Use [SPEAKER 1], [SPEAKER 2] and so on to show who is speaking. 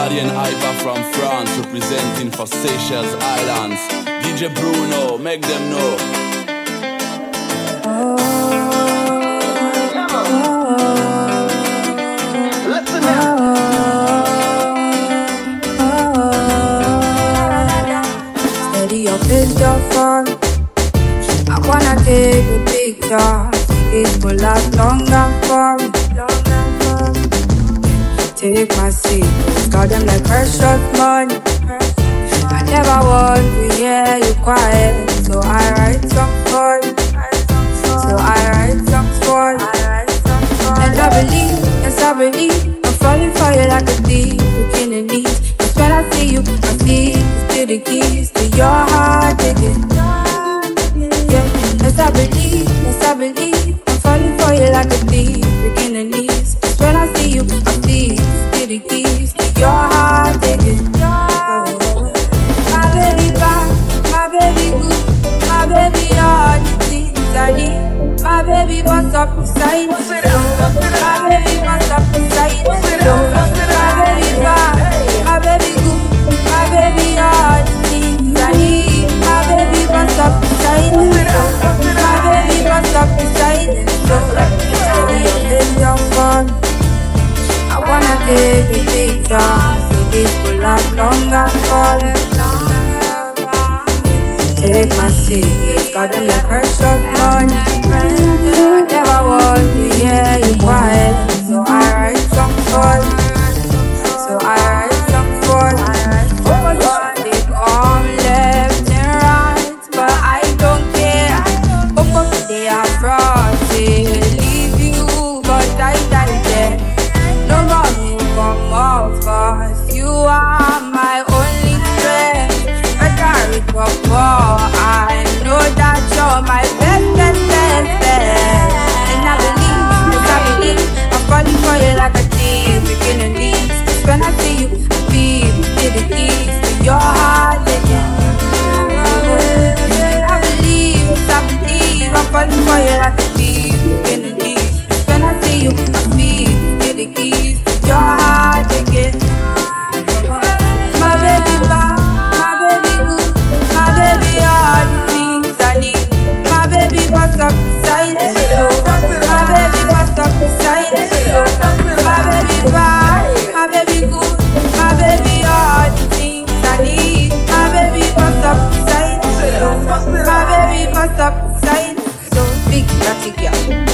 [SPEAKER 1] Daddy and from France representing for Seychelles Islands. DJ Bruno, make them know.
[SPEAKER 2] I wanna take a picture. It will last longer for me. Got them like precious money. I never want to hear you quiet, so I write songs for you. So I write songs for you. And I believe, yes I believe, I'm falling for you like a looking in knees. Cause when I see you, I see still the keys to your heart, taking. Yeah, yes I believe, yes I believe, I'm falling for you like a thief, I'm not falling. Take my seat, it's got the. Not together.